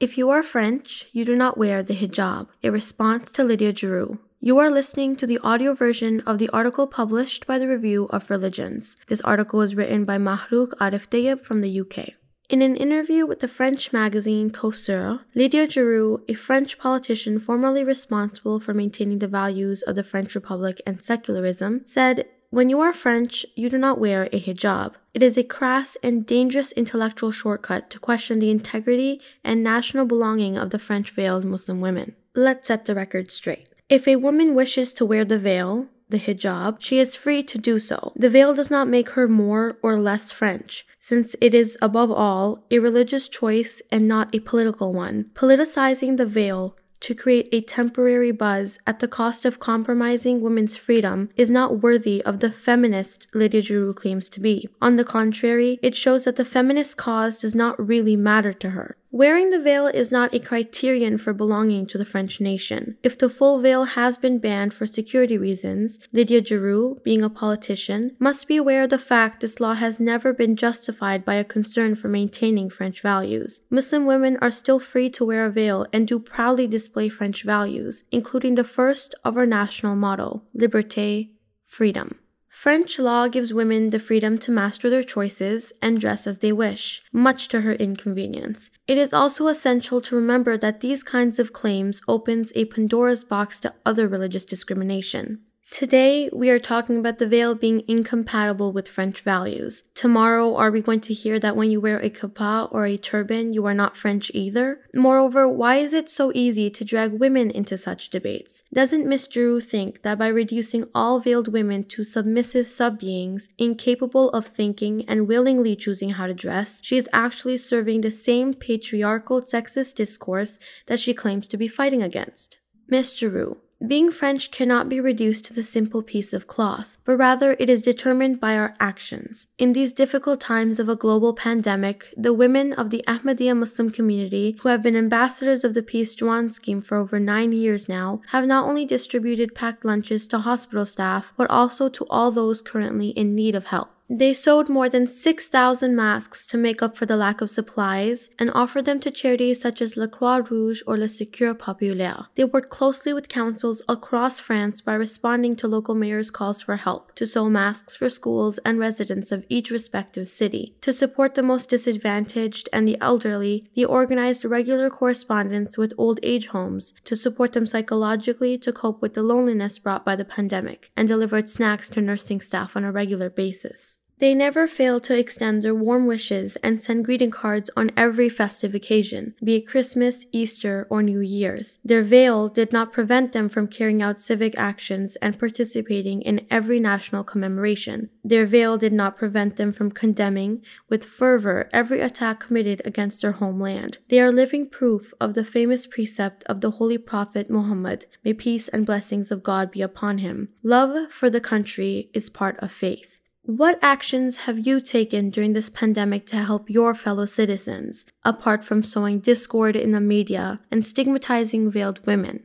If you are French, you do not wear the hijab, a response to Lydia Guirous. You are listening to the audio version of the article published by the Review of Religions. This article was written by Mahrouk Arif Tayyib from the UK. In an interview with the French magazine Causeur, Lydia Guirous, a French politician formerly responsible for maintaining the values of the French Republic and secularism, said, When you are French, you do not wear a hijab. It is a crass and dangerous intellectual shortcut to question the integrity and national belonging of the French veiled Muslim women. Let's set the record straight. If a woman wishes to wear the veil, the hijab, she is free to do so. The veil does not make her more or less French, since it is, above all, a religious choice and not a political one. Politicizing the veil to create a temporary buzz at the cost of compromising women's freedom is not worthy of the feminist Lydia Guirous claims to be. On the contrary, it shows that the feminist cause does not really matter to her. Wearing the veil is not a criterion for belonging to the French nation. If the full veil has been banned for security reasons, Lydia Guirous, being a politician, must be aware of the fact this law has never been justified by a concern for maintaining French values. Muslim women are still free to wear a veil and do proudly display French values, including the first of our national motto, liberté, freedom. French law gives women the freedom to master their choices and dress as they wish, much to her inconvenience. It is also essential to remember that these kinds of claims opens a Pandora's box to other religious discrimination. Today, we are talking about the veil being incompatible with French values. Tomorrow, are we going to hear that when you wear a kippah or a turban, you are not French either? Moreover, why is it so easy to drag women into such debates? Doesn't Miss Guirous think that by reducing all veiled women to submissive sub beings, incapable of thinking and willingly choosing how to dress, she is actually serving the same patriarchal sexist discourse that she claims to be fighting against? Miss Guirous, being French cannot be reduced to the simple piece of cloth, but rather it is determined by our actions. In these difficult times of a global pandemic, the women of the Ahmadiyya Muslim community, who have been ambassadors of the Peace Juan scheme for over nine years now, have not only distributed packed lunches to hospital staff, but also to all those currently in need of help. They sewed more than 6,000 masks to make up for the lack of supplies and offered them to charities such as La Croix Rouge or Le Secours Populaire. They worked closely with councils across France by responding to local mayors' calls for help to sew masks for schools and residents of each respective city. To support the most disadvantaged and the elderly, they organized regular correspondence with old age homes to support them psychologically to cope with the loneliness brought by the pandemic and delivered snacks to nursing staff on a regular basis. They never fail to extend their warm wishes and send greeting cards on every festive occasion, be it Christmas, Easter, or New Year's. Their veil did not prevent them from carrying out civic actions and participating in every national commemoration. Their veil did not prevent them from condemning with fervor every attack committed against their homeland. They are living proof of the famous precept of the Holy Prophet Muhammad, may peace and blessings of God be upon him. Love for the country is part of faith. What actions have you taken during this pandemic to help your fellow citizens, apart from sowing discord in the media and stigmatizing veiled women?